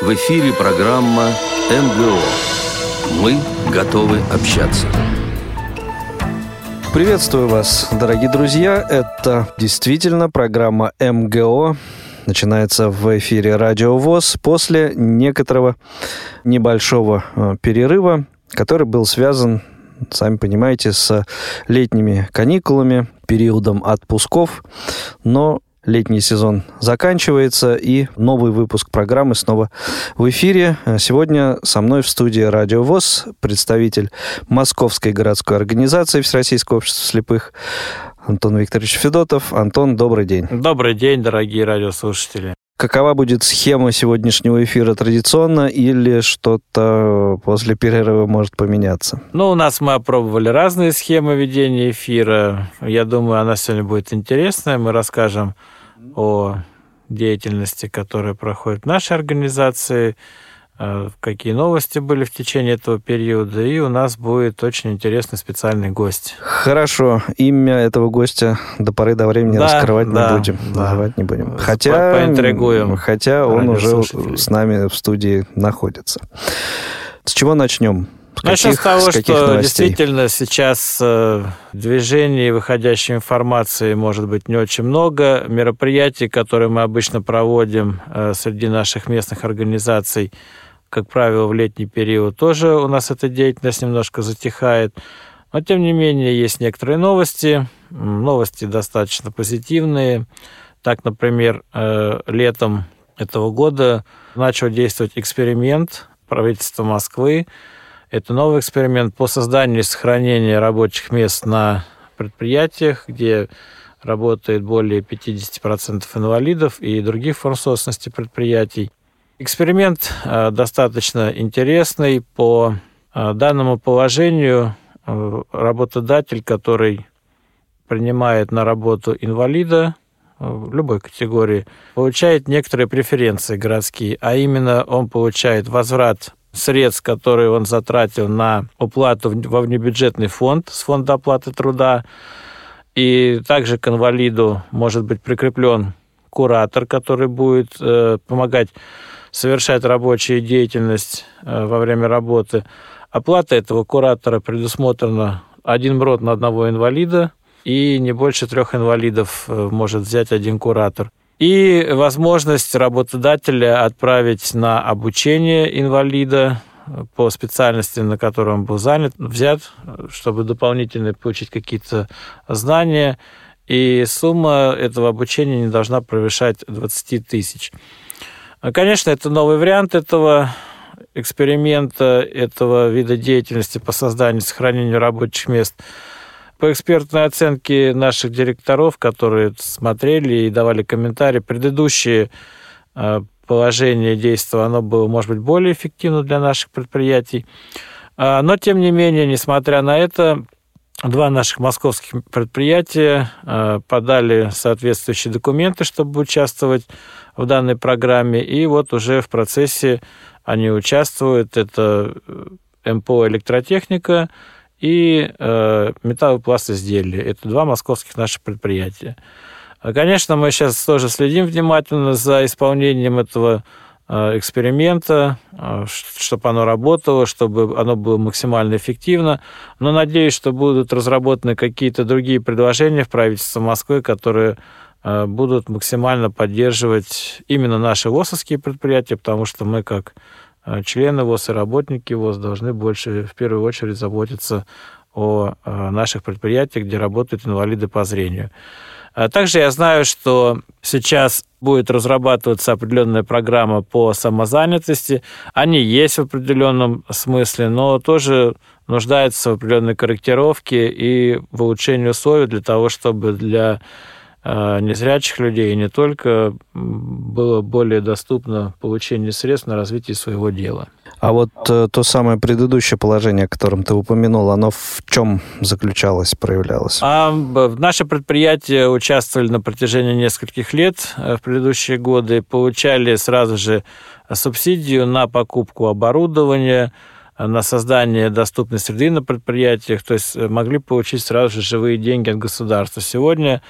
В эфире программа МГО. Мы готовы общаться. Приветствую вас, дорогие друзья. Это действительно программа МГО. Начинается в эфире Радио ВОЗ после некоторого небольшого э, перерыва, который был связан сами понимаете, с летними каникулами, периодом отпусков. Но летний сезон заканчивается, и новый выпуск программы снова в эфире. Сегодня со мной в студии Радио ВОЗ представитель Московской городской организации Всероссийского общества слепых Антон Викторович Федотов. Антон, добрый день. Добрый день, дорогие радиослушатели. Какова будет схема сегодняшнего эфира традиционно или что-то после перерыва может поменяться? Ну, у нас мы опробовали разные схемы ведения эфира. Я думаю, она сегодня будет интересная. Мы расскажем о деятельности, которая проходит в нашей организации, э, какие новости были в течение этого периода, и у нас будет очень интересный специальный гость. Хорошо. Имя этого гостя до поры до времени да, раскрывать да, не будем. Да. Называть не будем. Хотя, Поинтригуем. Хотя он уже с нами в студии находится. С чего начнем? Начнем с того, с что новостей? действительно сейчас э, движений, выходящей информации может быть не очень много. Мероприятий, которые мы обычно проводим э, среди наших местных организаций, как правило, в летний период тоже у нас эта деятельность немножко затихает. Но, тем не менее, есть некоторые новости. Новости достаточно позитивные. Так, например, э, летом этого года начал действовать эксперимент правительства Москвы, это новый эксперимент по созданию и сохранению рабочих мест на предприятиях, где работает более 50% инвалидов и других форм собственности предприятий. Эксперимент э, достаточно интересный. По э, данному положению э, работодатель, который принимает на работу инвалида любой категории, получает некоторые преференции городские, а именно он получает возврат средств, которые он затратил на уплату во внебюджетный фонд с фонда оплаты труда. И также к инвалиду может быть прикреплен куратор, который будет э, помогать совершать рабочую деятельность э, во время работы. Оплата этого куратора предусмотрена один брод на одного инвалида, и не больше трех инвалидов э, может взять один куратор и возможность работодателя отправить на обучение инвалида по специальности, на которой он был занят, взят, чтобы дополнительно получить какие-то знания, и сумма этого обучения не должна превышать 20 тысяч. Конечно, это новый вариант этого эксперимента, этого вида деятельности по созданию и сохранению рабочих мест – по экспертной оценке наших директоров, которые смотрели и давали комментарии, предыдущее э, положение действия, оно было, может быть, более эффективно для наших предприятий. А, но, тем не менее, несмотря на это, два наших московских предприятия э, подали соответствующие документы, чтобы участвовать в данной программе. И вот уже в процессе они участвуют. Это э, МПО «Электротехника», и э, металлопласт изделия. Это два московских наших предприятия. А, конечно, мы сейчас тоже следим внимательно за исполнением этого э, эксперимента, э, чтобы оно работало, чтобы оно было максимально эффективно. Но надеюсь, что будут разработаны какие-то другие предложения в правительстве Москвы, которые э, будут максимально поддерживать именно наши ВОСовские предприятия, потому что мы как члены ВОЗ и работники ВОЗ должны больше, в первую очередь, заботиться о э, наших предприятиях, где работают инвалиды по зрению. А также я знаю, что сейчас будет разрабатываться определенная программа по самозанятости. Они есть в определенном смысле, но тоже нуждаются в определенной корректировке и в улучшении условий для того, чтобы для незрячих людей, и не только было более доступно получение средств на развитие своего дела. А вот э, то самое предыдущее положение, о котором ты упомянул, оно в чем заключалось, проявлялось? А, наши предприятия участвовали на протяжении нескольких лет э, в предыдущие годы, получали сразу же субсидию на покупку оборудования, на создание доступной среды на предприятиях, то есть могли получить сразу же живые деньги от государства. Сегодня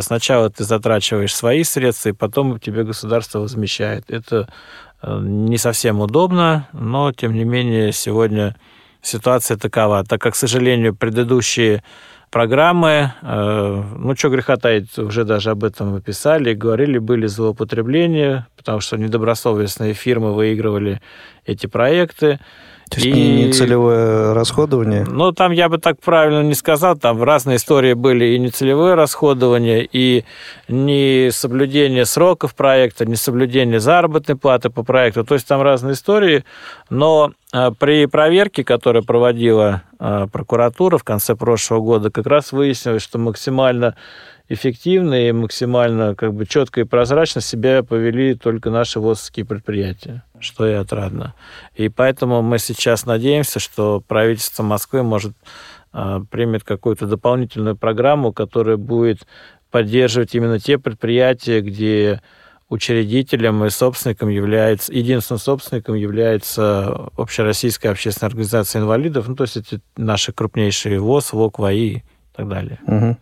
Сначала ты затрачиваешь свои средства, и потом тебе государство возмещает. Это не совсем удобно, но, тем не менее, сегодня ситуация такова. Так как, к сожалению, предыдущие программы, э, ну, что греха таить, уже даже об этом мы писали, говорили, были злоупотребления, потому что недобросовестные фирмы выигрывали эти проекты. То есть и... не целевое расходование? Ну, там я бы так правильно не сказал. Там разные истории были и не целевое расходование, и не соблюдение сроков проекта, не соблюдение заработной платы по проекту. То есть там разные истории. Но а, при проверке, которую проводила а, прокуратура в конце прошлого года, как раз выяснилось, что максимально эффективно и максимально как бы четко и прозрачно себя повели только наши ВОЗовские предприятия, что и отрадно. И поэтому мы сейчас надеемся, что правительство Москвы может а, примет какую-то дополнительную программу, которая будет поддерживать именно те предприятия, где учредителем и собственником является, единственным собственником является Общероссийская общественная организация инвалидов, ну, то есть это наши крупнейшие ВОЗ, ВОК, ВАИ так далее. Угу.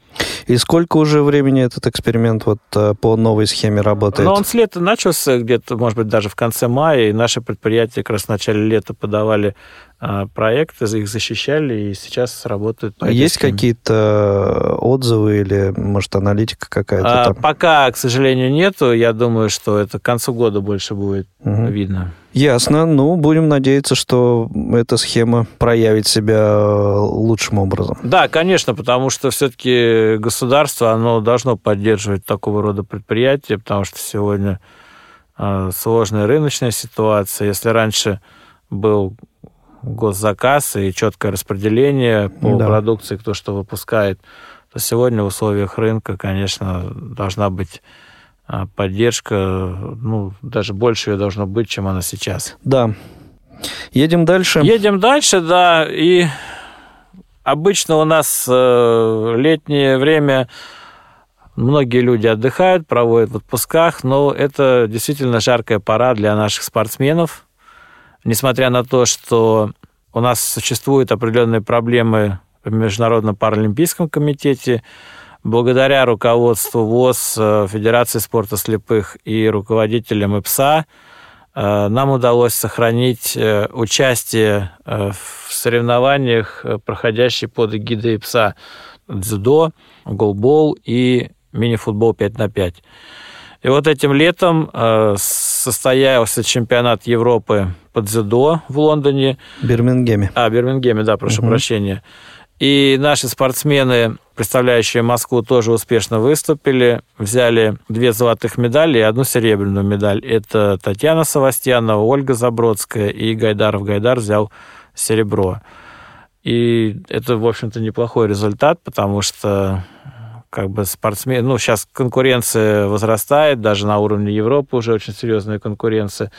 И сколько уже времени этот эксперимент вот э, по новой схеме работает? Ну, он с лета начался, где-то, может быть, даже в конце мая, и наши предприятия как раз в начале лета подавали а, проекты, их защищали, и сейчас работают. А есть какие-то отзывы или, может, аналитика какая-то а, там? Пока, к сожалению, нету. Я думаю, что это к концу года больше будет угу. видно. Ясно. Ну, будем надеяться, что эта схема проявит себя лучшим образом. Да, конечно, потому что все-таки государство, оно должно поддерживать такого рода предприятия, потому что сегодня а, сложная рыночная ситуация. Если раньше был госзаказ и четкое распределение по да. продукции, кто что выпускает, то сегодня в условиях рынка, конечно, должна быть поддержка, ну, даже больше ее должно быть, чем она сейчас. Да. Едем дальше. Едем дальше, да, и обычно у нас э, летнее время многие люди отдыхают, проводят в отпусках, но это действительно жаркая пора для наших спортсменов. Несмотря на то, что у нас существуют определенные проблемы в Международном паралимпийском комитете, благодаря руководству ВОЗ, э, Федерации спорта слепых и руководителям ИПСА э, нам удалось сохранить э, участие в соревнованиях, проходящих под эгидой ИПСА дзюдо, голбол и мини-футбол 5 на 5. И вот этим летом состоялся чемпионат Европы по дзюдо в Лондоне. Бирмингеме. А, Бирмингеме, да, прошу угу. прощения. И наши спортсмены, представляющие Москву, тоже успешно выступили. Взяли две золотых медали и одну серебряную медаль. Это Татьяна Савастьянова, Ольга Забродская и Гайдаров Гайдар взял серебро. И это, в общем-то, неплохой результат, потому что как бы спортсмен, ну, сейчас конкуренция возрастает, даже на уровне Европы уже очень серьезная конкуренция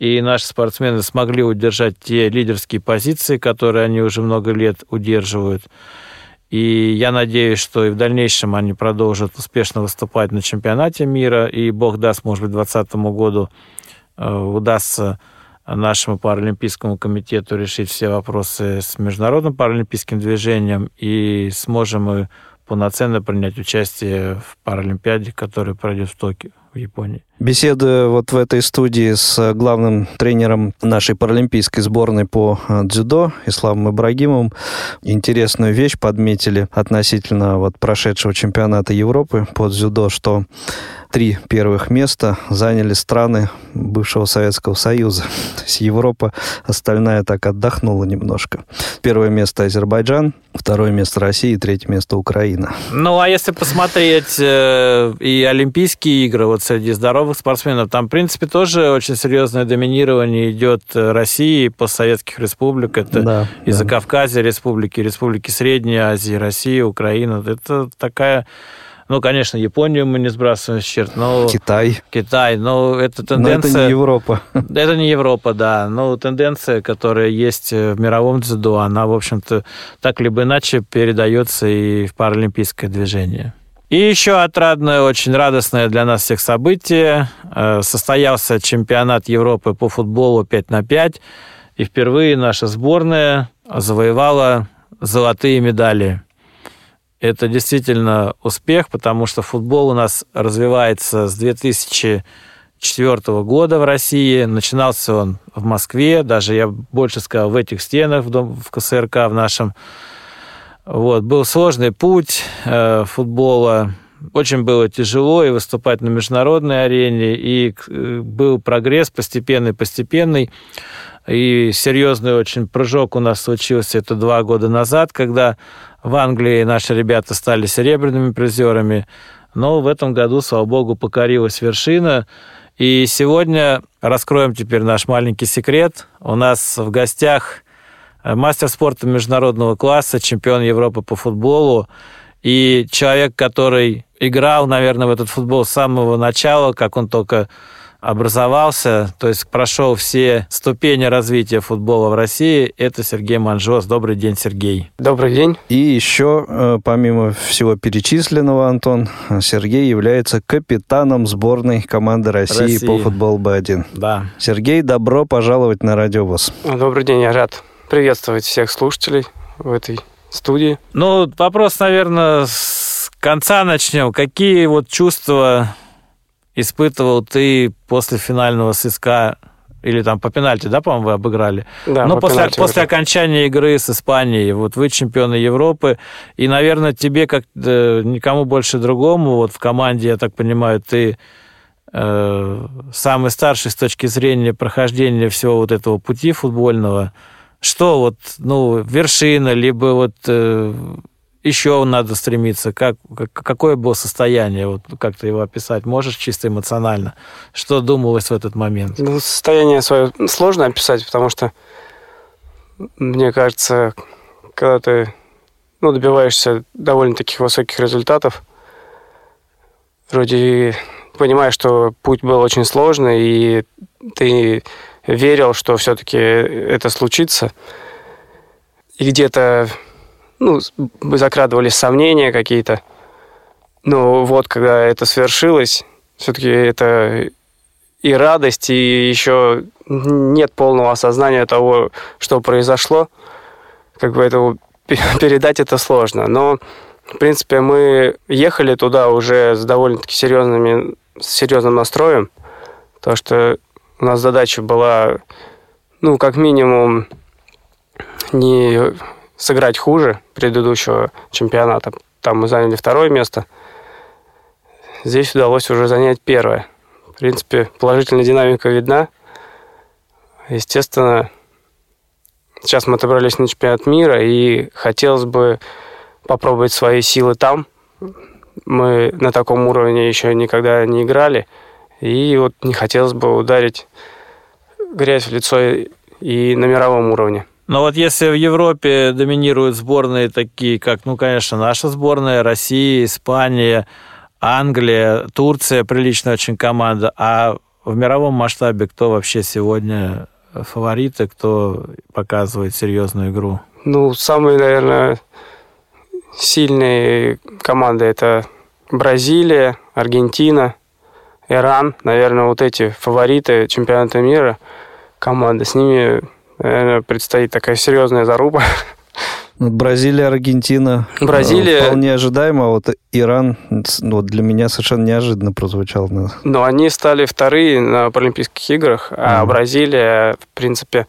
и наши спортсмены смогли удержать те лидерские позиции, которые они уже много лет удерживают. И я надеюсь, что и в дальнейшем они продолжат успешно выступать на чемпионате мира, и бог даст, может быть, к 2020 году э, удастся нашему паралимпийскому комитету решить все вопросы с международным паралимпийским движением, и сможем мы полноценно принять участие в Паралимпиаде, которая пройдет в Токио в Японии. Беседуя вот в этой студии с главным тренером нашей паралимпийской сборной по э, дзюдо Исламом Ибрагимовым, интересную вещь подметили относительно вот прошедшего чемпионата Европы по дзюдо, что три первых места заняли страны бывшего Советского Союза. То есть Европа остальная так отдохнула немножко. Первое место Азербайджан, второе место Россия и третье место Украина. Ну, а если посмотреть э, и Олимпийские игры вот среди здоровых спортсменов, там, в принципе, тоже очень серьезное доминирование идет России, постсоветских республик. Это да, и да. Закавказье республики, республики Средней Азии, Россия, Украина. Это такая ну, конечно, Японию мы не сбрасываем с черт, но... Китай. Китай, но это тенденция... Но это не Европа. Это не Европа, да. Но тенденция, которая есть в мировом дзюдо, она, в общем-то, так либо иначе передается и в паралимпийское движение. И еще отрадное, очень радостное для нас всех событие. Э, состоялся чемпионат Европы по футболу 5 на 5. И впервые наша сборная завоевала золотые медали. Это действительно успех, потому что футбол у нас развивается с 2004 1994 года в России. Начинался он в Москве, даже я больше сказал, в этих стенах, в, дом, в КСРК в нашем. Вот. Был сложный путь э, футбола. Очень было тяжело и выступать на международной арене, и э, был прогресс постепенный-постепенный. И серьезный очень прыжок у нас случился это два года назад, когда в Англии наши ребята стали серебряными призерами. Но в этом году, слава богу, покорилась вершина. И сегодня раскроем теперь наш маленький секрет. У нас в гостях мастер спорта международного класса, чемпион Европы по футболу и человек, который играл, наверное, в этот футбол с самого начала, как он только образовался, то есть прошел все ступени развития футбола в России, это Сергей Манжос. Добрый день, Сергей. Добрый день. И еще, э, помимо всего перечисленного, Антон, Сергей является капитаном сборной команды России, России. по футболу Б1. Да. Сергей, добро пожаловать на Радио ВОЗ. Добрый день, я рад приветствовать всех слушателей в этой студии. Ну, вопрос, наверное, с конца начнем. Какие вот чувства испытывал ты после финального ССК или там по пенальти, да, по-моему, вы обыграли? Да, Но после, после окончания игры с Испанией, вот вы чемпионы Европы, и, наверное, тебе, как э, никому больше другому, вот в команде, я так понимаю, ты э, самый старший с точки зрения прохождения всего вот этого пути футбольного. Что вот, ну, вершина, либо вот э, еще надо стремиться? Как, какое было состояние? Вот как ты его описать можешь чисто эмоционально? Что думалось в этот момент? Ну, состояние свое сложно описать, потому что, мне кажется, когда ты ну, добиваешься довольно таких высоких результатов, вроде понимаешь, что путь был очень сложный, и ты верил, что все-таки это случится. И где-то ну, закрадывались сомнения какие-то. Но вот, когда это свершилось, все-таки это и радость, и еще нет полного осознания того, что произошло. Как бы это передать это сложно. Но, в принципе, мы ехали туда уже с довольно-таки серьезными, с серьезным настроем. Потому что у нас задача была, ну, как минимум, не сыграть хуже предыдущего чемпионата. Там мы заняли второе место. Здесь удалось уже занять первое. В принципе, положительная динамика видна. Естественно, сейчас мы отобрались на чемпионат мира, и хотелось бы попробовать свои силы там. Мы на таком уровне еще никогда не играли. И вот не хотелось бы ударить грязь в лицо и на мировом уровне. Но вот если в Европе доминируют сборные такие, как, ну, конечно, наша сборная, Россия, Испания, Англия, Турция, приличная очень команда, а в мировом масштабе кто вообще сегодня фавориты, кто показывает серьезную игру? Ну, самые, наверное, сильные команды это Бразилия, Аргентина, Иран. Наверное, вот эти фавориты чемпионата мира команды. С ними наверное, предстоит такая серьезная заруба. Бразилия, Аргентина. Бразилия... Вполне ожидаемо, а вот Иран вот для меня совершенно неожиданно прозвучал. Но они стали вторые на Паралимпийских играх, а mm. Бразилия, в принципе,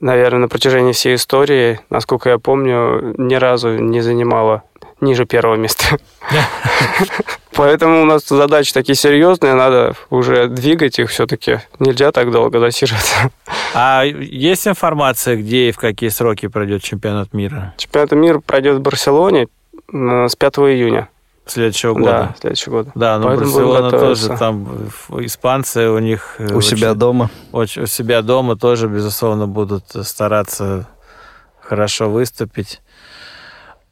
наверное, на протяжении всей истории, насколько я помню, ни разу не занимала ниже первого места. Поэтому у нас задачи такие серьезные, надо уже двигать их все-таки. Нельзя так долго засиживаться. А есть информация, где и в какие сроки пройдет чемпионат мира? Чемпионат мира пройдет в Барселоне с 5 июня. Следующего года. Да, следующего года. Да, но Поэтому Барселона тоже там испанцы у них у очень, себя дома. Очень, у себя дома тоже безусловно будут стараться хорошо выступить.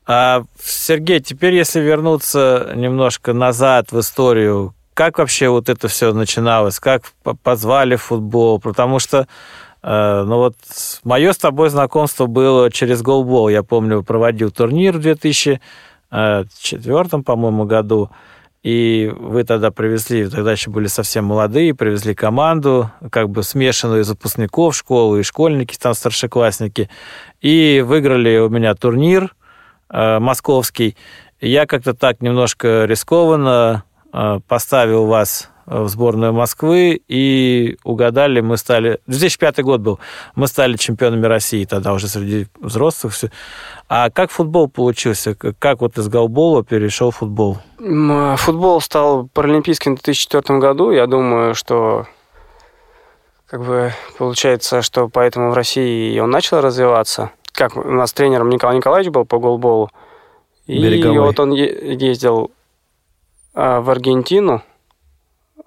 А, Сергей, теперь если вернуться немножко назад в историю, как вообще вот это все начиналось? Как позвали в футбол? Потому что, э, ну вот, мое с тобой знакомство было через голбол. Я помню, проводил турнир в 2004, по-моему, году. И вы тогда привезли, тогда еще были совсем молодые, привезли команду, как бы смешанную из выпускников школы и школьники, там старшеклассники. И выиграли у меня турнир – Э, московский, я как-то так немножко рискованно э, поставил вас в сборную Москвы, и угадали, мы стали... 2005 год был, мы стали чемпионами России тогда уже среди взрослых. Все. А как футбол получился? Как вот из голбола перешел в футбол? Футбол стал паралимпийским в 2004 году. Я думаю, что как бы получается, что поэтому в России он начал развиваться. Как у нас тренером Николай Николаевич был по голболу. И Береговой. вот он ездил а, в Аргентину.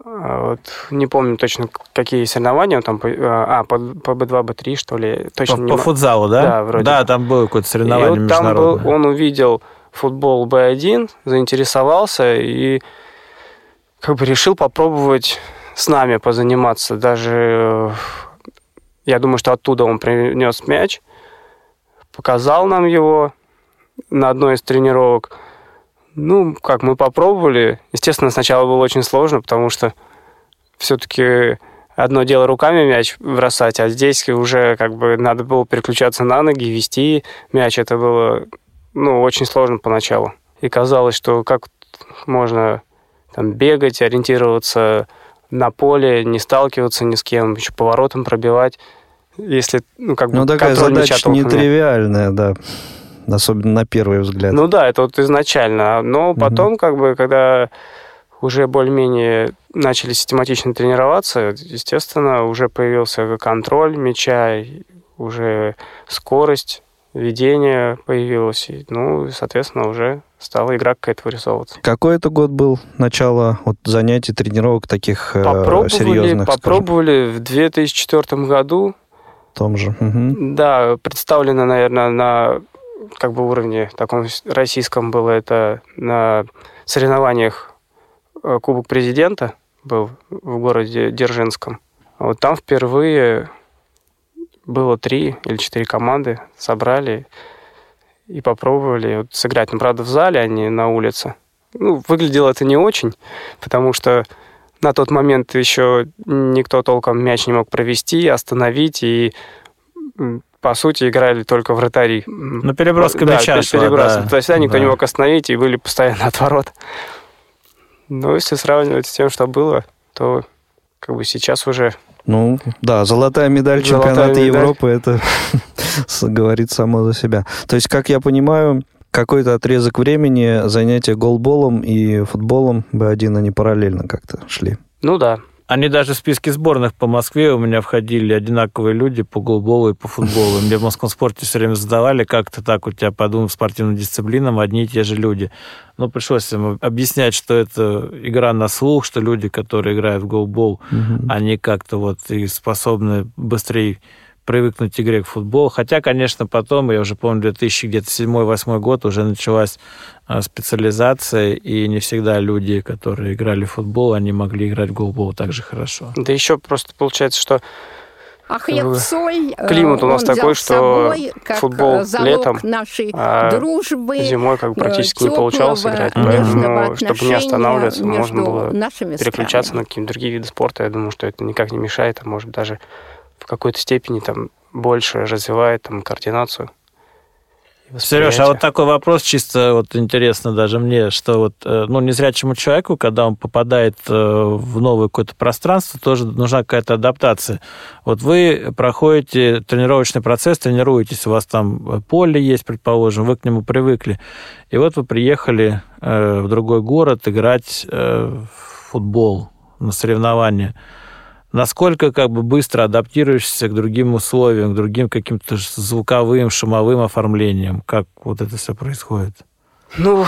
А, вот, не помню точно, какие соревнования он там... А, по, по B2, B3, что ли. Точно по, не по футзалу, да? Да, вроде. Да, там было какое-то соревнование и вот там был, он увидел футбол B1, заинтересовался и как бы решил попробовать с нами позаниматься. Даже э, я думаю, что оттуда он принес мяч, показал нам его на одной из тренировок. Ну, как мы попробовали. Естественно, сначала было очень сложно, потому что все-таки одно дело руками мяч бросать, а здесь уже как бы надо было переключаться на ноги, вести мяч. Это было ну, очень сложно поначалу. И казалось, что как можно там бегать, ориентироваться на поле, не сталкиваться ни с кем, еще поворотом пробивать. Если, ну, как бы, ну, такая задача нетривиальная, да. Особенно на первый взгляд. Ну да, это вот изначально. Но потом, угу. как бы, когда уже более-менее начали систематично тренироваться, естественно, уже появился контроль мяча, уже скорость видение появилось. И, ну, соответственно, уже стала игра какая-то вырисовываться. Какой это год был? Начало вот, занятий, тренировок таких э, попробовали, серьезных? Попробовали скажем. в 2004 году. В том же. Угу. Да, представлено, наверное, на как бы уровне таком российском было это на соревнованиях э, Кубок президента был в городе Дзержинском. Вот там впервые было три или четыре команды, собрали и попробовали вот сыграть. Ну, правда, в зале, а не на улице. Ну, выглядело это не очень, потому что на тот момент еще никто толком мяч не мог провести, остановить, и по сути играли только вратари. Ну, переброска да, мяча шла, переброска. Да. То есть да, никто да. не мог остановить, и были постоянно от ворот. Но если сравнивать с тем, что было, то как бы сейчас уже ну, да, золотая медаль золотая чемпионата медаль. Европы, это говорит само за себя. То есть, как я понимаю, какой-то отрезок времени занятия голболом и футболом Б1 они параллельно как-то шли. Ну да, они даже в списке сборных по Москве у меня входили одинаковые люди по голболу и по футболу. Мне в Москвом спорте все время задавали, как-то так у тебя, подумал, в спортивным дисциплинам одни и те же люди. Но пришлось им объяснять, что это игра на слух, что люди, которые играют в голбол, угу. они как-то вот и способны быстрее привыкнуть к игре к футболу. Хотя, конечно, потом, я уже помню, 2007-2008 год уже началась а, специализация, и не всегда люди, которые играли в футбол, они могли играть в голбол так же хорошо. Да еще просто получается, что а хлеб соль э, климат у нас такой, что собой, футбол летом, нашей а дружбы, зимой как бы практически не получалось играть, поэтому чтобы не останавливаться, можно было переключаться на какие-то другие виды спорта. Я думаю, что это никак не мешает, а может даже в какой-то степени там больше развивает там координацию. Сереж, а вот такой вопрос чисто вот интересно даже мне, что вот, э, ну, незрячему человеку, когда он попадает э, в новое какое-то пространство, тоже нужна какая-то адаптация. Вот вы проходите тренировочный процесс, тренируетесь, у вас там поле есть, предположим, вы к нему привыкли, и вот вы приехали э, в другой город играть в футбол на соревнования насколько как бы быстро адаптируешься к другим условиям, к другим каким-то звуковым, шумовым оформлениям? Как вот это все происходит? Ну,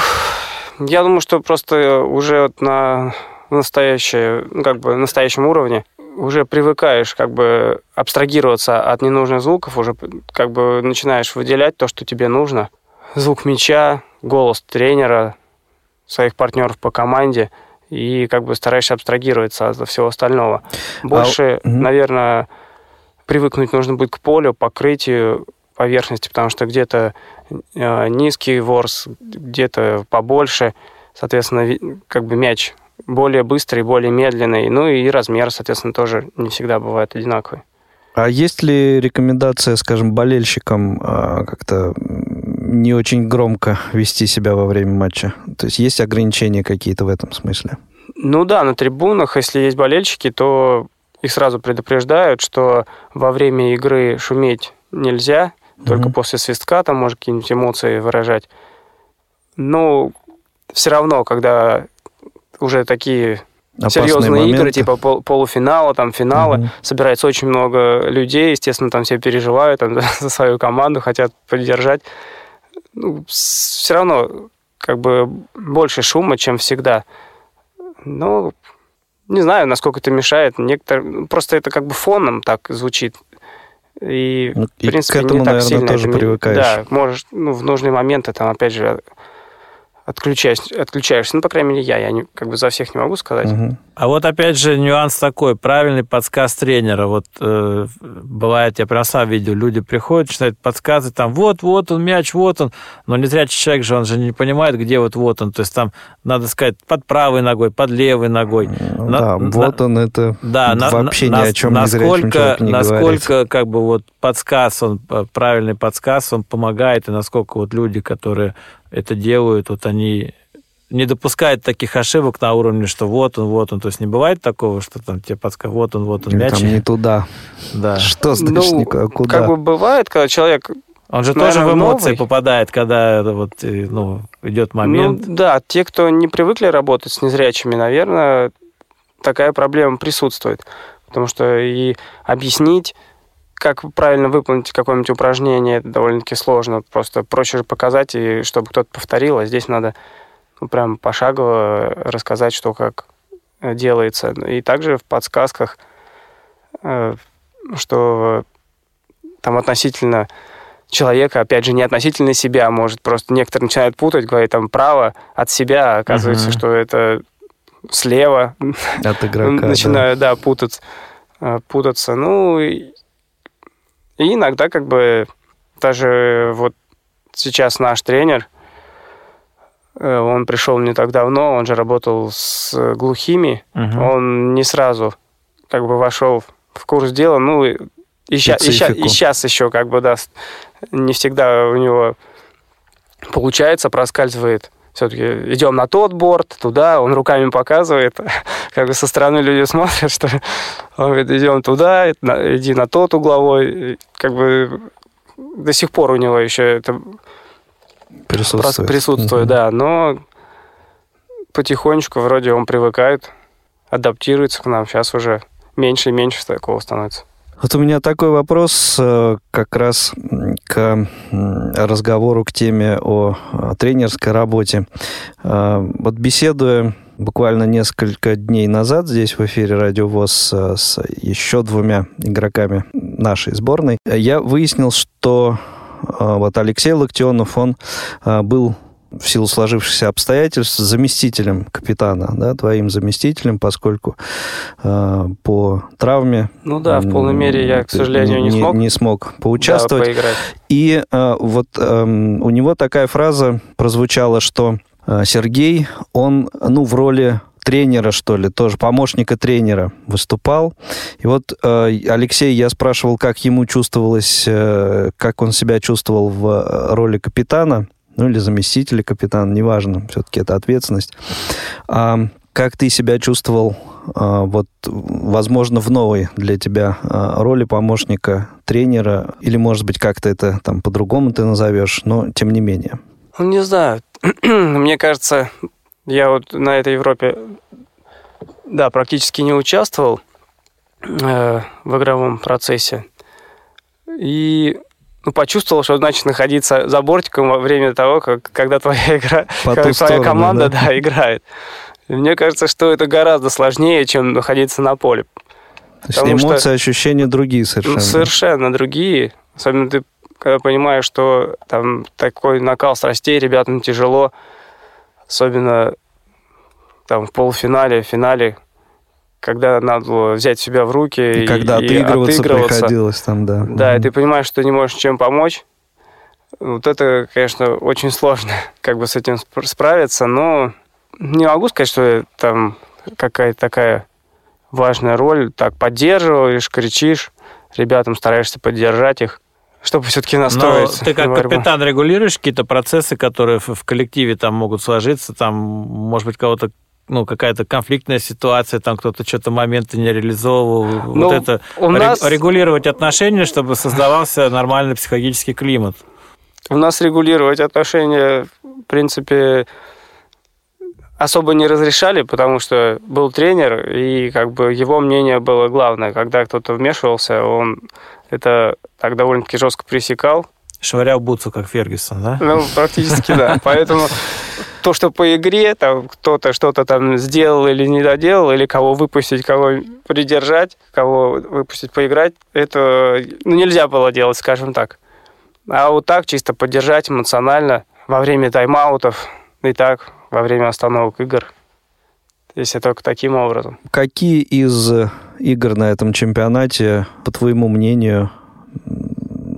я думаю, что просто уже вот на настоящее, как бы настоящем уровне уже привыкаешь как бы абстрагироваться от ненужных звуков, уже как бы начинаешь выделять то, что тебе нужно. Звук мяча, голос тренера, своих партнеров по команде – и как бы стараешься абстрагироваться от всего остального. Больше, а... наверное, привыкнуть нужно будет к полю, покрытию поверхности, потому что где-то э, низкий ворс, где-то побольше, соответственно, как бы мяч более быстрый, более медленный, ну и размер, соответственно, тоже не всегда бывает одинаковый. А есть ли рекомендация, скажем, болельщикам э, как-то не очень громко вести себя во время матча? То есть есть ограничения какие-то в этом смысле? Ну да, на трибунах, если есть болельщики, то их сразу предупреждают, что во время игры шуметь нельзя, только mm-hmm. после свистка там может какие-нибудь эмоции выражать. Но все равно, когда уже такие Опасные серьезные моменты. игры, типа пол полуфинала, там финала, угу. собирается очень много людей, естественно, там все переживают там, за свою команду, хотят поддержать. Ну, все равно как бы больше шума, чем всегда. Но не знаю, насколько это мешает. Некоторые... Просто это как бы фоном так звучит. И, ну, в принципе, к этому, не так наверное, сильно тоже это... привыкаешь. Да, можешь, ну, в нужные моменты, там, опять же, отключаешь, отключаешься. Ну, по крайней мере, я. Я не, как бы за всех не могу сказать. Угу. А вот опять же нюанс такой. Правильный подсказ тренера. Вот э, бывает, я прям сам видел, люди приходят, начинают подсказывать, там, вот, вот он мяч, вот он. Но не зря человек же, он же не понимает, где вот вот он. То есть там, надо сказать, под правой ногой, под левой ногой. Ну, на, да, на, вот он, это да, вообще на, ни о чем насколько, не Насколько, говорит. как бы, вот подсказ, он, правильный подсказ, он помогает, и насколько вот люди, которые это делают, вот они не допускают таких ошибок на уровне, что вот он, вот он. То есть не бывает такого, что там тебе подсказывают, вот он, вот он мяч. Там не туда. Да. Что значит ну, никуда? Куда? Как бы бывает, когда человек он же Наверное, тоже в эмоции новый. попадает, когда вот, ну, идет момент. Ну, да, те, кто не привыкли работать с незрячими, наверное, такая проблема присутствует. Потому что и объяснить как правильно выполнить какое-нибудь упражнение, это довольно-таки сложно. Просто проще же показать, и чтобы кто-то повторил, а здесь надо ну, прям пошагово рассказать, что как делается. И также в подсказках, э, что там относительно человека, опять же, не относительно себя, может, просто некоторые начинают путать, говорить там право от себя, а оказывается, угу. что это слева. От игрока, Начинаю, да, да путаться. Э, путаться. Ну, и иногда как бы даже вот сейчас наш тренер, э, он пришел не так давно, он же работал с глухими, угу. он не сразу как бы вошел в курс дела, ну и, и, ща, и, ща, и сейчас еще как бы да, не всегда у него получается, проскальзывает все-таки идем на тот борт, туда, он руками показывает, как бы со стороны люди смотрят, что он говорит, идем туда, иди на тот угловой, как бы до сих пор у него еще это присутствует, присутствует да, но потихонечку вроде он привыкает, адаптируется к нам, сейчас уже меньше и меньше такого становится. Вот у меня такой вопрос э, как раз к разговору, к теме о тренерской работе. Э, вот беседуя буквально несколько дней назад здесь в эфире Радио ВОЗ э, с еще двумя игроками нашей сборной, я выяснил, что вот Алексей Локтионов, он был в силу сложившихся обстоятельств заместителем капитана, да, твоим заместителем, поскольку э, по травме... Ну да, в полной мере я, к сожалению, не, не смог. Не смог поучаствовать. Да, поиграть. И э, вот э, у него такая фраза прозвучала, что э, Сергей, он, ну, в роли тренера, что ли, тоже помощника тренера выступал. И вот э, Алексей, я спрашивал, как ему чувствовалось, э, как он себя чувствовал в э, роли капитана ну или заместителя капитана, неважно, все-таки это ответственность. А как ты себя чувствовал, а, вот, возможно, в новой для тебя а, роли помощника тренера, или, может быть, как-то это там по-другому ты назовешь, но тем не менее? Ну, не знаю. Мне кажется, я вот на этой Европе, да, практически не участвовал э, в игровом процессе. И ну, почувствовал, что значит находиться за бортиком во время того, как, когда твоя игра, когда твоя сторону, команда да? Да, играет. И мне кажется, что это гораздо сложнее, чем находиться на поле. То есть эмоции, что, ощущения другие совершенно. Совершенно другие. Особенно ты когда понимаешь, что там такой накал страстей ребятам тяжело, особенно там в полуфинале, в финале, когда надо было взять себя в руки и, когда и отыгрываться, отыгрываться приходилось там, да. Да, mm-hmm. и ты понимаешь, что не можешь чем помочь. Вот это, конечно, очень сложно, как бы с этим справиться, но не могу сказать, что там какая-то такая важная роль. Так, поддерживаешь, кричишь, ребятам стараешься поддержать их чтобы все-таки настроить. Но ты как борьбу. капитан регулируешь какие-то процессы, которые в коллективе там могут сложиться, там, может быть, кого-то ну, какая-то конфликтная ситуация, там кто-то что-то моменты не реализовывал. Ну, вот это у нас... регулировать отношения, чтобы создавался нормальный психологический климат. У нас регулировать отношения, в принципе, особо не разрешали, потому что был тренер, и как бы его мнение было главное. Когда кто-то вмешивался, он это так довольно-таки жестко пресекал. Швырял бутсу, как Фергюсон, да? Ну, практически, да. Поэтому то, что по игре, там кто-то что-то там сделал или не доделал, или кого выпустить, кого придержать, кого выпустить поиграть, это ну, нельзя было делать, скажем так. А вот так чисто поддержать эмоционально во время тайм-аутов и так во время остановок игр. Если только таким образом. Какие из игр на этом чемпионате, по твоему мнению,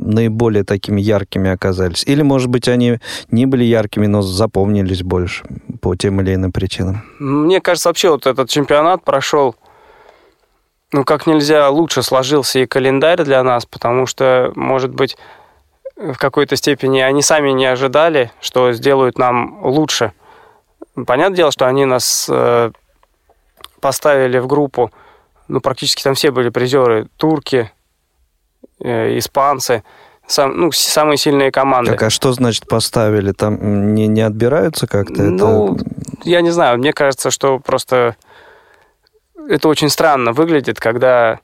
наиболее такими яркими оказались? Или, может быть, они не были яркими, но запомнились больше по тем или иным причинам? Мне кажется, вообще вот этот чемпионат прошел ну, как нельзя лучше сложился и календарь для нас, потому что, может быть, в какой-то степени они сами не ожидали, что сделают нам лучше – Понятное дело, что они нас э, поставили в группу, ну, практически там все были призеры, турки, испанцы, сам, ну, самые сильные команды. Так, а что значит поставили? Там не, не отбираются как-то? Ну, это... я не знаю, мне кажется, что просто это очень странно выглядит, когда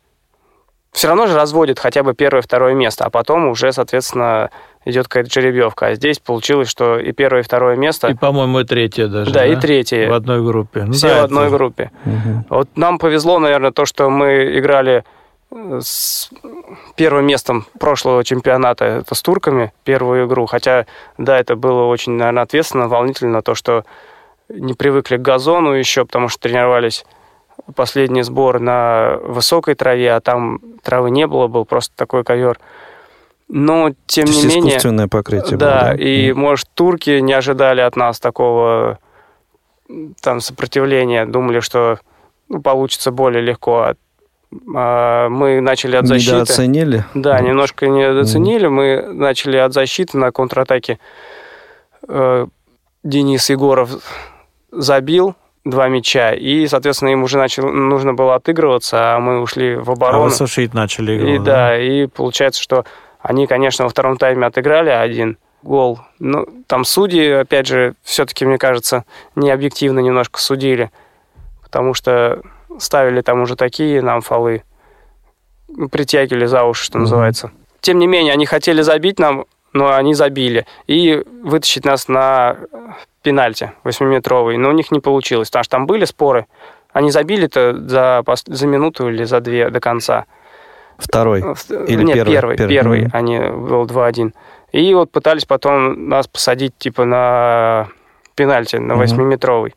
все равно же разводят хотя бы первое, второе место, а потом уже, соответственно, идет какая-то жеребьевка. А здесь получилось, что и первое, и второе место... И, по-моему, и третье даже. Да, да? и третье. В одной группе. Ну, Все да, в одной это... группе. Угу. Вот нам повезло, наверное, то, что мы играли э, с первым местом прошлого чемпионата, это с турками, первую игру. Хотя, да, это было очень, наверное, ответственно, волнительно, то, что не привыкли к газону еще, потому что тренировались последний сбор на высокой траве, а там травы не было, был просто такой ковер. Но, тем То не менее... искусственное покрытие. Да, было, да, и, может, турки не ожидали от нас такого там сопротивления, думали, что ну, получится более легко. А мы начали от защиты. Недооценили? Да, mm. немножко недооценили. Mm. Мы начали от защиты на контратаке. Э, Денис Егоров забил, два мяча, и, соответственно, им уже начал, нужно было отыгрываться, а мы ушли в оборону. А вы сушить начали игру. И, да, да, и получается, что они, конечно, во втором тайме отыграли один гол. Но там судьи, опять же, все-таки, мне кажется, не объективно немножко судили, потому что ставили там уже такие нам фолы, притягивали за уши, что mm-hmm. называется. Тем не менее, они хотели забить нам, но они забили. И вытащить нас на пенальти 8-метровый, но у них не получилось, потому что там были споры. Они забили-то за, за минуту или за две до конца. Второй? Или Нет, первый? Первый, первый. первый. Mm-hmm. Они был 2-1. И вот пытались потом нас посадить типа на пенальти, на 8-метровый.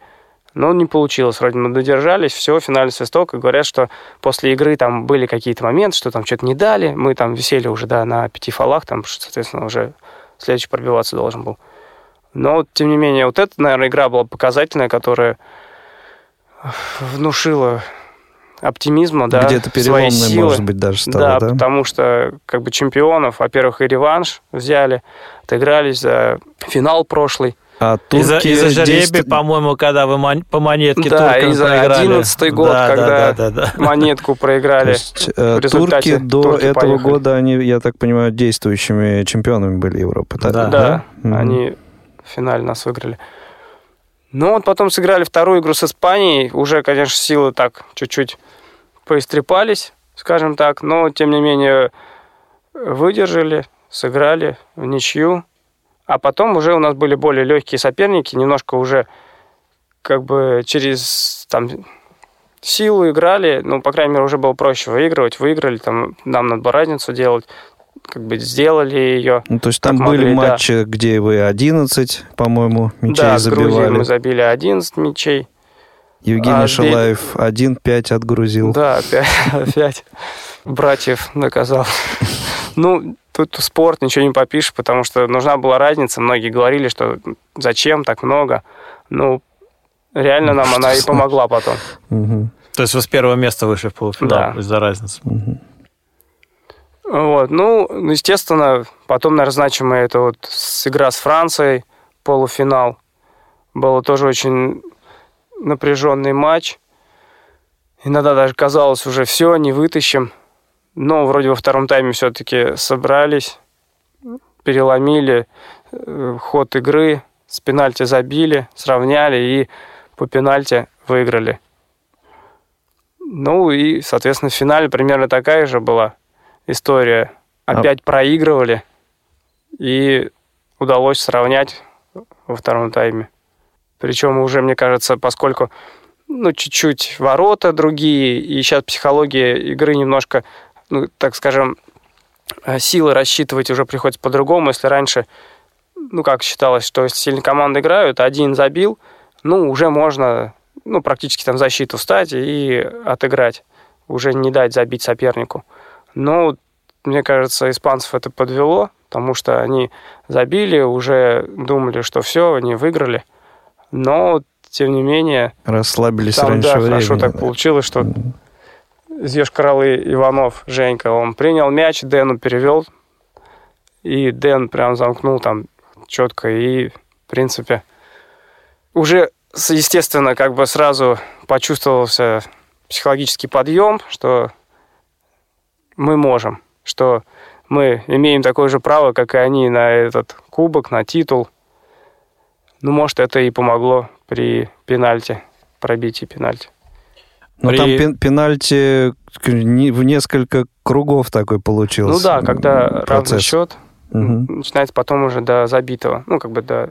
Но не получилось. Вроде мы додержались, все, финальный свисток. И говорят, что после игры там были какие-то моменты, что там что-то не дали. Мы там висели уже, да, на пяти фолах, там, соответственно, уже следующий пробиваться должен был. Но, тем не менее, вот эта, наверное, игра была показательная, которая внушила оптимизма, да, Где-то переломной, силы. может быть, даже стало, да, да? потому что как бы чемпионов, во-первых, и реванш взяли, отыгрались за финал прошлый. А из-за, из-за жеребия, по-моему, когда вы мон... по монетке да, туркам из-за проиграли. 11 год, да, когда да, да, да, да. монетку проиграли. То есть, э, турки до турки этого поехали. года, они, я так понимаю, действующими чемпионами были Европы. Да, да, да? Mm-hmm. они в финале нас выиграли. Ну, вот потом сыграли вторую игру с Испанией. Уже, конечно, силы так чуть-чуть поистрепались, скажем так, но, тем не менее, выдержали, сыграли в ничью. А потом уже у нас были более легкие соперники, немножко уже как бы через там силу играли, ну, по крайней мере, уже было проще выигрывать, выиграли, там, нам надо было разницу делать, как бы сделали ее. Ну, то есть там были могли, матчи, да. где вы 11, по-моему, мячей да, забивали. Да, мы забили 11 мячей. Евгений а, Шалаев 1-5 отгрузил. Да, 5 братьев наказал. Ну, тут спорт, ничего не попишешь, потому что нужна была разница. Многие говорили, что зачем так много. Ну, реально нам она и помогла потом. То есть вы с первого места вышли в полуфинал из-за разницы. Вот, ну, естественно, потом, наверное, значимая это вот игра с Францией, полуфинал. Было тоже очень напряженный матч. Иногда даже казалось уже все, не вытащим. Но вроде во втором тайме все-таки собрались, переломили э, ход игры, с пенальти забили, сравняли и по пенальти выиграли. Ну и, соответственно, в финале примерно такая же была история. А Опять а... проигрывали, и удалось сравнять во втором тайме. Причем уже, мне кажется, поскольку ну, чуть-чуть ворота другие, и сейчас психология игры немножко, ну, так скажем, э, силы рассчитывать уже приходится по-другому. Если раньше, ну, как считалось, что если сильные команды играют, один забил, ну, уже можно, ну, практически там защиту встать и отыграть, уже не дать забить сопернику. Но, мне кажется, испанцев это подвело, потому что они забили, уже думали, что все, они выиграли – но, тем не менее... Расслабились там, раньше да, времени. хорошо так получилось, что из Ешкаралы Иванов, Женька, он принял мяч, Дэну перевел, и Дэн прям замкнул там четко, и, в принципе, уже, естественно, как бы сразу почувствовался психологический подъем, что мы можем, что мы имеем такое же право, как и они, на этот кубок, на титул. Ну, может, это и помогло при пенальти, пробитии пенальти. Ну, при... там пен пенальти в несколько кругов такой получился. Ну да, когда процесс. равный счет, угу. начинается потом уже до забитого. Ну, как бы до...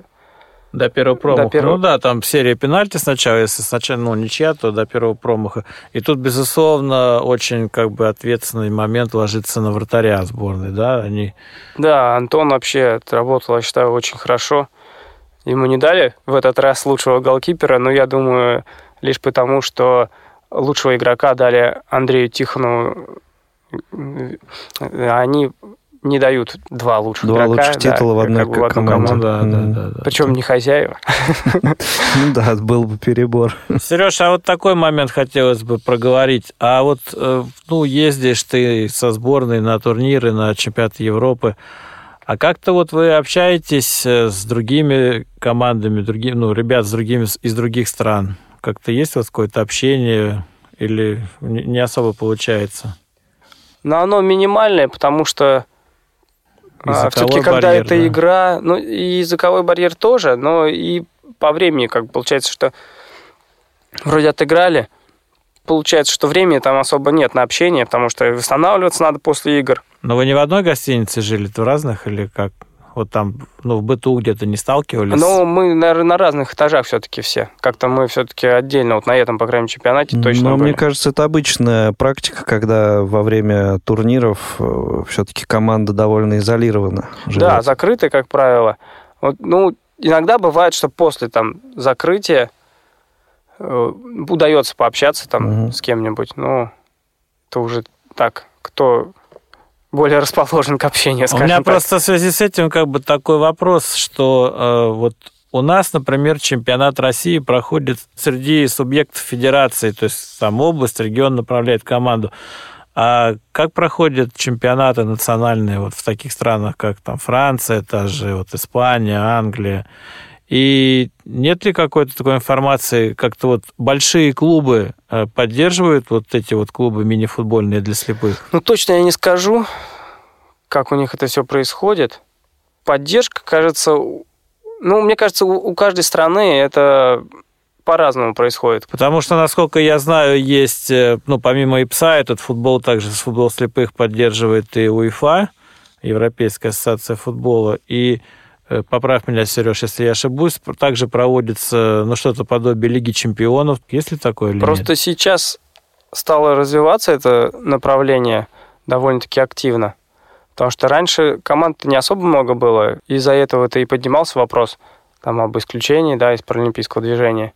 До первого промаха. До первого... Ну да, там серия пенальти сначала, если сначала, ну, ничья, то до первого промаха. И тут, безусловно, очень как бы ответственный момент ложится на вратаря сборной, да, они... Да, Антон вообще отработал, я считаю, очень хорошо. Ему не дали в этот раз лучшего голкипера, но я думаю, лишь потому, что лучшего игрока дали Андрею Тихонову. Они не дают два лучших два игрока. лучших титула да, в одной как, команде. команде. Да, да, да, да. Причем не хозяева. Ну да, был бы перебор. Сереж, а вот такой момент хотелось бы проговорить. А вот, э, ну, ездишь ты со сборной на турниры, на чемпионат Европы. А как-то вот вы общаетесь э, с другими командами, другим, ну, ребят с другими, из других стран? Как-то есть у вас какое-то общение или не особо получается? Ну, оно минимальное, потому что а, все-таки, когда барьер, это да. игра, ну, и языковой барьер тоже, но и по времени, как получается, что вроде отыграли, получается, что времени там особо нет на общение, потому что восстанавливаться надо после игр. Но вы не в одной гостинице жили, в разных или как? Вот там, ну, в быту где-то не сталкивались? Ну, мы, наверное, на разных этажах все-таки все. Как-то мы все-таки отдельно, вот на этом, по крайней мере, чемпионате точно Но были. мне кажется, это обычная практика, когда во время турниров э, все-таки команда довольно изолирована. Живет. Да, закрытая, как правило. Вот, ну, иногда бывает, что после там закрытия э, удается пообщаться там угу. с кем-нибудь, но это уже так, кто более расположен к общению, скажем У меня так. просто в связи с этим как бы такой вопрос, что э, вот у нас, например, чемпионат России проходит среди субъектов федерации, то есть там область, регион направляет команду. А как проходят чемпионаты национальные вот в таких странах, как там Франция, та же вот Испания, Англия? И нет ли какой-то такой информации, как-то вот большие клубы э, поддерживают вот эти вот клубы мини-футбольные для слепых? Ну, точно я не скажу, как у них это все происходит. Поддержка, кажется, ну, мне кажется, у каждой страны это по-разному происходит. Потому что, насколько я знаю, есть, э, ну, помимо ИПСА, этот футбол также футбол слепых поддерживает и УЕФА, Европейская ассоциация футбола, и поправь меня, Сереж, если я ошибусь, также проводится ну, что-то подобие Лиги чемпионов. Есть ли такое или Просто нет? сейчас стало развиваться это направление довольно-таки активно. Потому что раньше команд не особо много было, из-за этого это и поднимался вопрос там, об исключении да, из паралимпийского движения.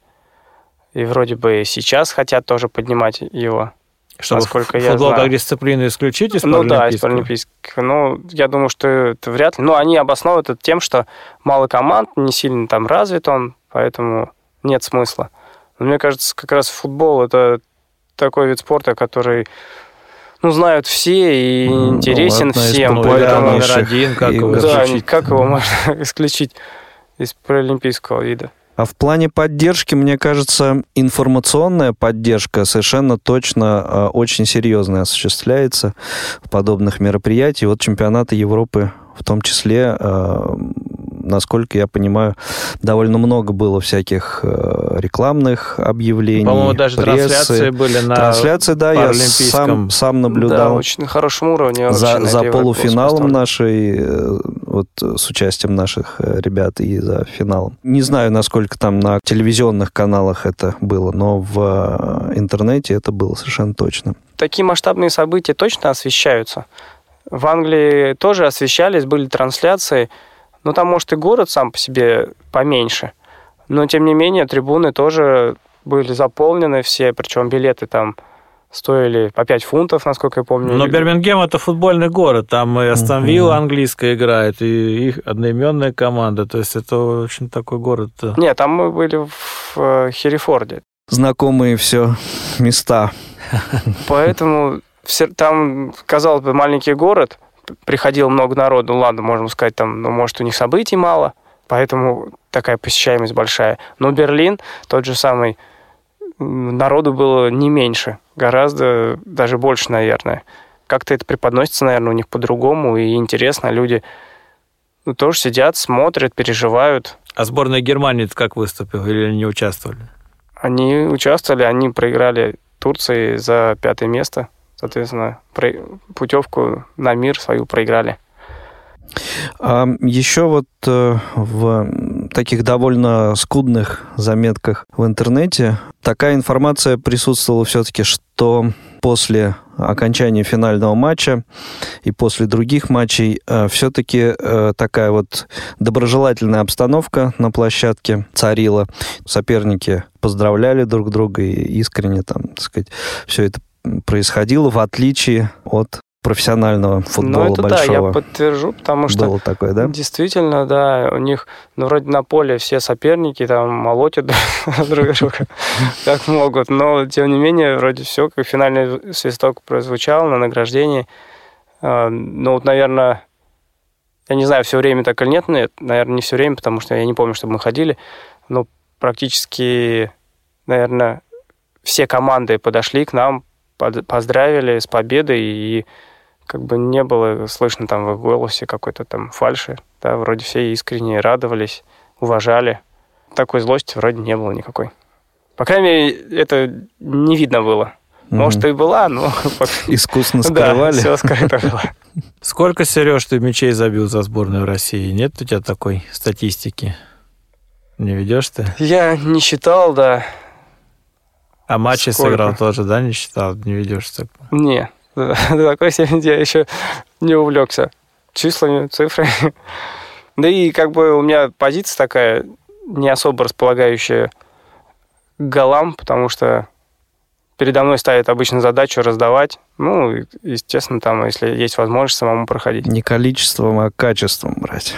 И вроде бы сейчас хотят тоже поднимать его. Чтобы насколько я футбол знаю. как дисциплину исключить из Ну да, из паралимпийских. Ну, я думаю, что это вряд ли. Но они обосновывают это тем, что мало команд, не сильно там развит он, поэтому нет смысла. Но мне кажется, как раз футбол – это такой вид спорта, который ну, знают все и ну, интересен всем. Поэтому номер один, как его да, исключить? как его можно исключить из паралимпийского вида. А в плане поддержки, мне кажется, информационная поддержка совершенно точно э, очень серьезно осуществляется в подобных мероприятиях. Вот чемпионаты Европы в том числе э, насколько я понимаю, довольно много было всяких э, рекламных объявлений. По-моему, даже прессы. трансляции были на Трансляции, да, я сам, сам наблюдал. Да, очень на хорошем уровне. За, за полуфиналом нашей, э, вот с участием наших э, ребят и за финалом. Не знаю, насколько там на телевизионных каналах это было, но в интернете это было совершенно точно. Такие масштабные события точно освещаются. В Англии тоже освещались, были трансляции. Ну, там, может, и город сам по себе поменьше, но, тем не менее, трибуны тоже были заполнены все, причем билеты там стоили по 5 фунтов, насколько я помню. Но Бирмингем это футбольный город, там и Астон Вилла английская играет, и их одноименная команда, то есть это очень такой город. Нет, там мы были в э, Херрифорде. Знакомые все места. Поэтому там, казалось бы, маленький город, приходило много народу, ну ладно, можно сказать, там, ну, может, у них событий мало, поэтому такая посещаемость большая. Но Берлин, тот же самый, народу было не меньше, гораздо даже больше, наверное. Как-то это преподносится, наверное, у них по-другому, и интересно, люди ну, тоже сидят, смотрят, переживают. А сборная Германии как выступила или не участвовали? Они участвовали, они проиграли Турции за пятое место соответственно, путевку на мир свою проиграли. А еще вот э, в таких довольно скудных заметках в интернете такая информация присутствовала все-таки, что после окончания финального матча и после других матчей э, все-таки э, такая вот доброжелательная обстановка на площадке царила. Соперники поздравляли друг друга и искренне там, так сказать, все это происходило, в отличие от профессионального футбола ну, это большого. да, я подтвержу, потому что было такое, да? Действительно, да, у них, ну, вроде на поле все соперники там молотят друг друга как могут, но, тем не менее, вроде все, как финальный свисток прозвучал на награждении. А, ну, вот, наверное, я не знаю, все время так или нет, нет, наверное, не все время, потому что я не помню, чтобы мы ходили, но практически, наверное, все команды подошли к нам, поздравили с победой, и как бы не было слышно там в их голосе какой-то там фальши. Да, вроде все искренне радовались, уважали. Такой злости вроде не было никакой. По крайней мере, это не видно было. Может, и была, но... Искусно скрывали. Да, все скрыто было. Сколько, Сереж, ты мячей забил за сборную России? Нет у тебя такой статистики? Не ведешь ты? Я не считал, да. А матчи Сколько? сыграл тоже, да, не считал? Не ведешь так? Не, до такой степени я еще не увлекся числами, цифрами. Да и как бы у меня позиция такая не особо располагающая к голам, потому что передо мной ставят обычно задачу раздавать. Ну, естественно, там, если есть возможность, самому проходить. Не количеством, а качеством брать.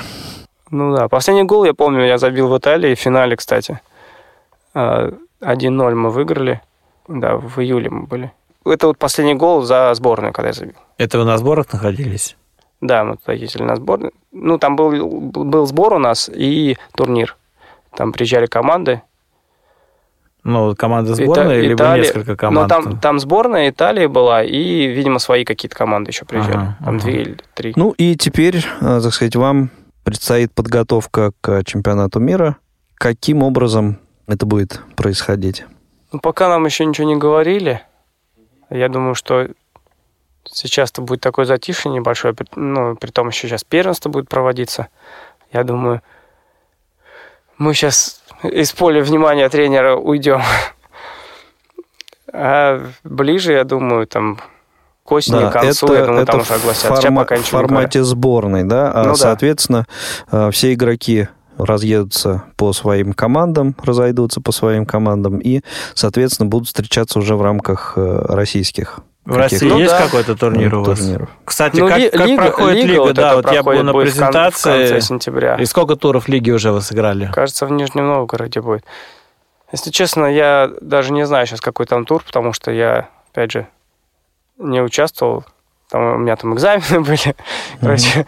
Ну да. Последний гол, я помню, я забил в Италии, в финале, кстати. А, 1-0 мы выиграли. Да, в июле мы были. Это вот последний гол за сборную, когда я забил. Это вы на сборах находились? Да, мы туда ездили на сбор. Ну, там был, был сбор у нас и турнир. Там приезжали команды. Ну, команда сборная, Ита- либо Италия, несколько команд? Ну, там, там сборная Италии была, и, видимо, свои какие-то команды еще приезжали. Ага, там ага. две или три. Ну, и теперь, э, так сказать, вам предстоит подготовка к чемпионату мира. Каким образом это будет происходить? Ну, пока нам еще ничего не говорили. Я думаю, что сейчас-то будет такое затишье небольшое, ну, при том еще сейчас первенство будет проводиться. Я думаю, мы сейчас из поля внимания тренера уйдем. А ближе, я думаю, там к осени, да, к концу, это, я думаю, это там уже огласят. Форма, в формате сборной, да? А, ну, соответственно, да. все игроки разъедутся по своим командам, разойдутся по своим командам и, соответственно, будут встречаться уже в рамках э, российских в России ну, есть да. какой-то турнир у вас? Турниров. Кстати, ну, как, ли, как лига, проходит лига? лига да, вот я был на презентации. В конце сентября. И сколько туров лиги уже вы сыграли? Кажется, в Нижнем Новгороде будет. Если честно, я даже не знаю сейчас, какой там тур, потому что я, опять же, не участвовал. Там, у меня там экзамены были. Короче, mm-hmm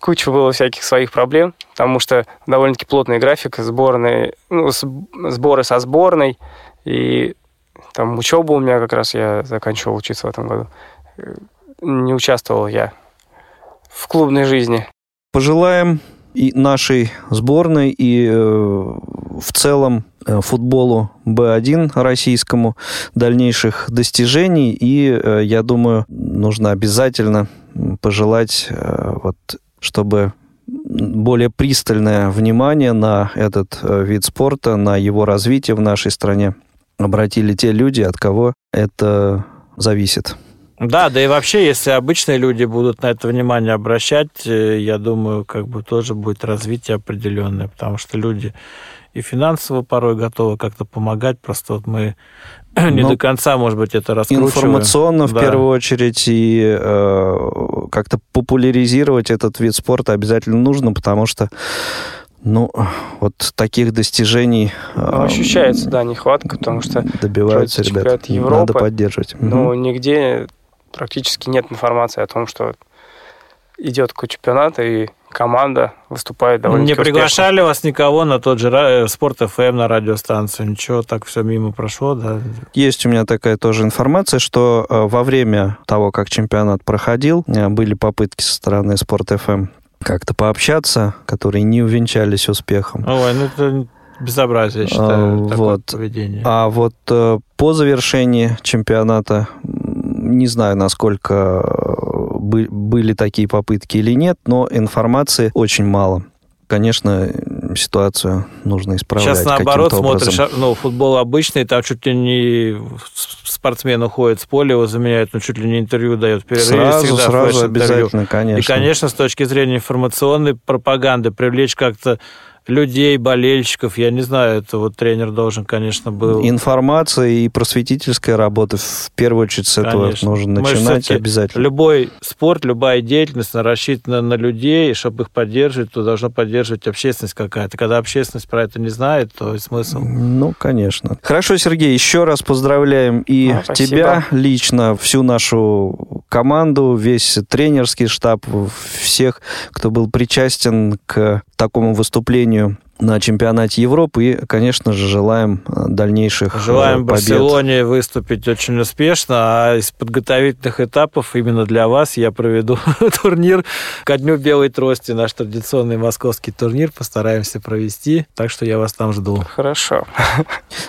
куча было всяких своих проблем, потому что довольно-таки плотный график сборной, ну, сборы со сборной, и там учеба у меня как раз, я заканчивал учиться в этом году. Не участвовал я в клубной жизни. Пожелаем и нашей сборной, и э, в целом э, футболу Б1 российскому дальнейших достижений. И э, я думаю, нужно обязательно пожелать, э, вот, чтобы более пристальное внимание на этот э, вид спорта, на его развитие в нашей стране обратили те люди, от кого это зависит. Да, да и вообще, если обычные люди будут на это внимание обращать, э, я думаю, как бы тоже будет развитие определенное, потому что люди и финансово порой готовы как-то помогать, просто вот мы не ну, до конца, может быть, это раскручиваем. Информационно, в да. первую очередь, и э, как-то популяризировать этот вид спорта обязательно нужно, потому что ну, вот таких достижений... Ну, ощущается, да, нехватка, потому что добиваются ребят. Европы, Надо поддерживать. Но угу. нигде практически нет информации о том, что идет чемпионат, и команда выступает довольно Не приглашали успешно. вас никого на тот же э, Спорт ФМ на радиостанцию? Ничего, так все мимо прошло, да? Есть у меня такая тоже информация, что э, во время того, как чемпионат проходил, э, были попытки со стороны Спорт ФМ как-то пообщаться, которые не увенчались успехом. Ой, ну это безобразие, я считаю, а, такое вот. поведение. А вот по завершении чемпионата не знаю, насколько э, были такие попытки или нет, но информации очень мало. Конечно, ситуацию нужно исправлять. Сейчас наоборот смотришь, ну, футбол обычный, там чуть ли не спортсмен уходит с поля, его заменяют, ну, чуть ли не интервью дает в перерыве. Сразу, всегда сразу обязательно, конечно. И, конечно, с точки зрения информационной пропаганды привлечь как-то людей, болельщиков. Я не знаю, это вот тренер должен, конечно, был... Информация и просветительская работа в первую очередь с этого конечно. нужно начинать Мы, обязательно. Любой спорт, любая деятельность рассчитана на людей, и чтобы их поддерживать, то должно поддерживать общественность какая-то. Когда общественность про это не знает, то и смысл. Ну, конечно. Хорошо, Сергей, еще раз поздравляем и а, тебя лично, всю нашу команду, весь тренерский штаб, всех, кто был причастен к такому выступлению на чемпионате Европы и, конечно же, желаем э, дальнейших э, Желаем побед. Барселоне выступить очень успешно, а из подготовительных этапов именно для вас я проведу турнир ко Дню Белой Трости, наш традиционный московский турнир, постараемся провести, так что я вас там жду. Хорошо.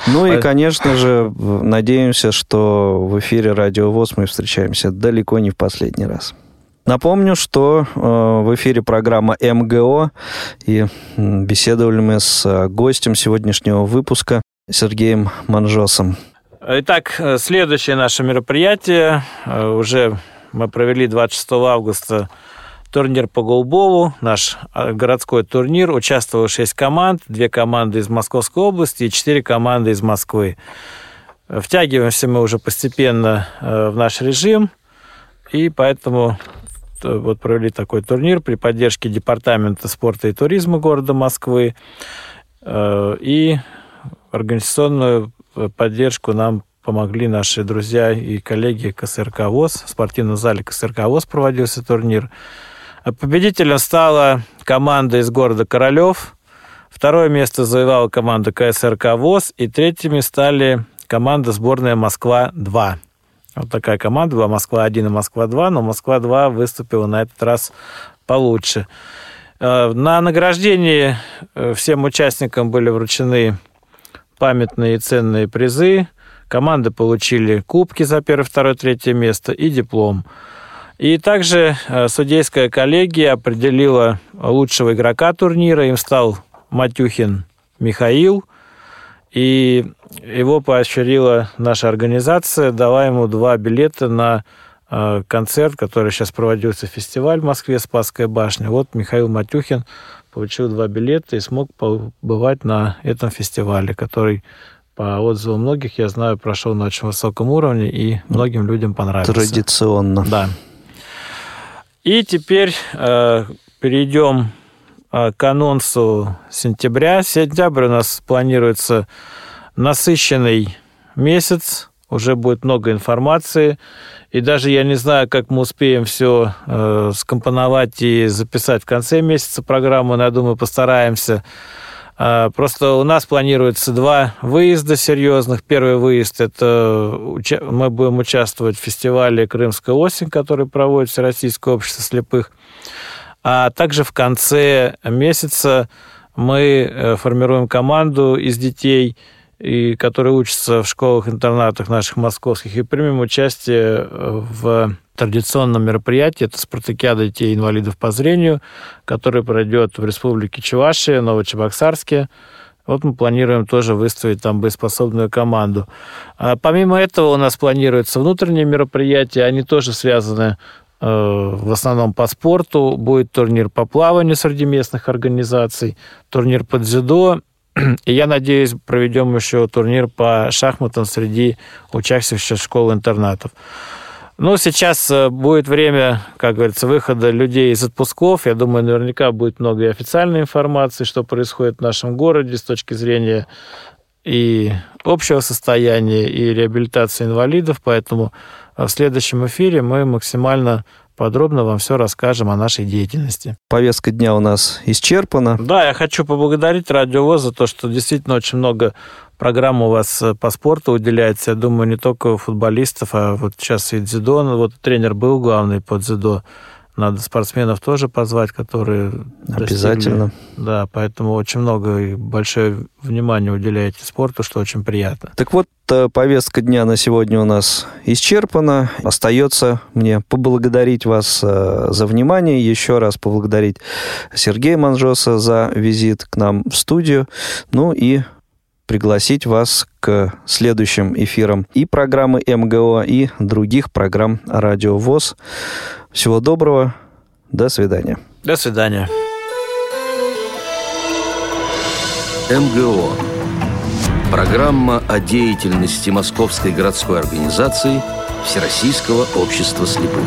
Ну и, конечно же, надеемся, что в эфире Радио ВОЗ мы встречаемся далеко не в последний раз. Напомню, что э, в эфире программа МГО, и беседовали мы с э, гостем сегодняшнего выпуска Сергеем Манжосом. Итак, э, следующее наше мероприятие. Уже мы провели 26 августа турнир по голбову, наш городской турнир. Участвовало 6 команд, 2 команды из Московской области и 4 команды из Москвы. Втягиваемся мы уже постепенно в наш режим, и поэтому Э, вот провели такой турнир при поддержке Департамента спорта и туризма города Москвы. Э, и организационную э, поддержку нам помогли наши друзья и коллеги КСРК ВОЗ. В спортивном зале КСРК ВОЗ проводился турнир. Победителем стала команда из города Королев. Второе место завоевала команда КСРК ВОЗ. И третьими стали команда сборная Москва-2. Вот такая команда была Москва-1 и Москва-2, но Москва-2 выступила на этот раз получше. Э, на награждении э, всем участникам были вручены памятные и ценные призы. Команды получили кубки за первое, второе, третье место и диплом. И также э, судейская коллегия определила лучшего игрока турнира. Им стал Матюхин Михаил. И его поощрила наша организация, дала ему два билета на э, концерт, который сейчас проводился фестиваль в Москве, Спасская башня. Вот Михаил Матюхин получил два билета и смог побывать на этом фестивале, который по отзывам многих, я знаю, прошел на очень высоком уровне и многим людям понравился. Традиционно. Да. И теперь э, перейдем к анонсу сентября. Сентябрь у нас планируется насыщенный месяц уже будет много информации. И даже я не знаю, как мы успеем все э, скомпоновать и записать в конце месяца программу, но я думаю, постараемся. Э, просто у нас планируется два выезда серьезных. Первый выезд – это мы будем участвовать в фестивале «Крымская осень», который проводит Всероссийское общество слепых. А также в конце месяца мы э, формируем команду из детей, и которые учатся в школах-интернатах наших московских, и примем участие э, в традиционном мероприятии. Это спартакиада детей инвалидов по зрению, который пройдет в Республике Чувашия, Новочебоксарске. Вот мы планируем тоже выставить там боеспособную команду. А помимо этого у нас планируются внутренние мероприятия, они тоже связаны в основном по спорту. Будет турнир по плаванию среди местных организаций, турнир по дзюдо и я надеюсь, проведем еще турнир по шахматам среди учащихся школ-интернатов. Ну, сейчас э, будет время, как говорится, выхода людей из отпусков. Я думаю, наверняка будет много и официальной информации, что происходит в нашем городе с точки зрения и общего состояния, и реабилитации инвалидов. Поэтому в следующем эфире мы максимально подробно вам все расскажем о нашей деятельности. Повестка дня у нас исчерпана. Да, я хочу поблагодарить Радио ВОЗ за то, что действительно очень много программ у вас э, по спорту уделяется. Я думаю, не только футболистов, а вот сейчас и дзюдо. Ну, вот тренер был главный по дзюдо надо спортсменов тоже позвать, которые... Обязательно. Достигли. Да, поэтому очень много и большое внимание уделяете спорту, что очень приятно. Так вот, э, повестка дня на сегодня у нас исчерпана. Остается мне поблагодарить вас э, за внимание, еще раз поблагодарить Сергея Манжоса за визит к нам в студию, ну и пригласить вас к следующим эфирам и программы МГО, и других программ Радио ВОЗ. Всего доброго. До свидания. До свидания. МГО. Программа о деятельности Московской городской организации Всероссийского общества слепых.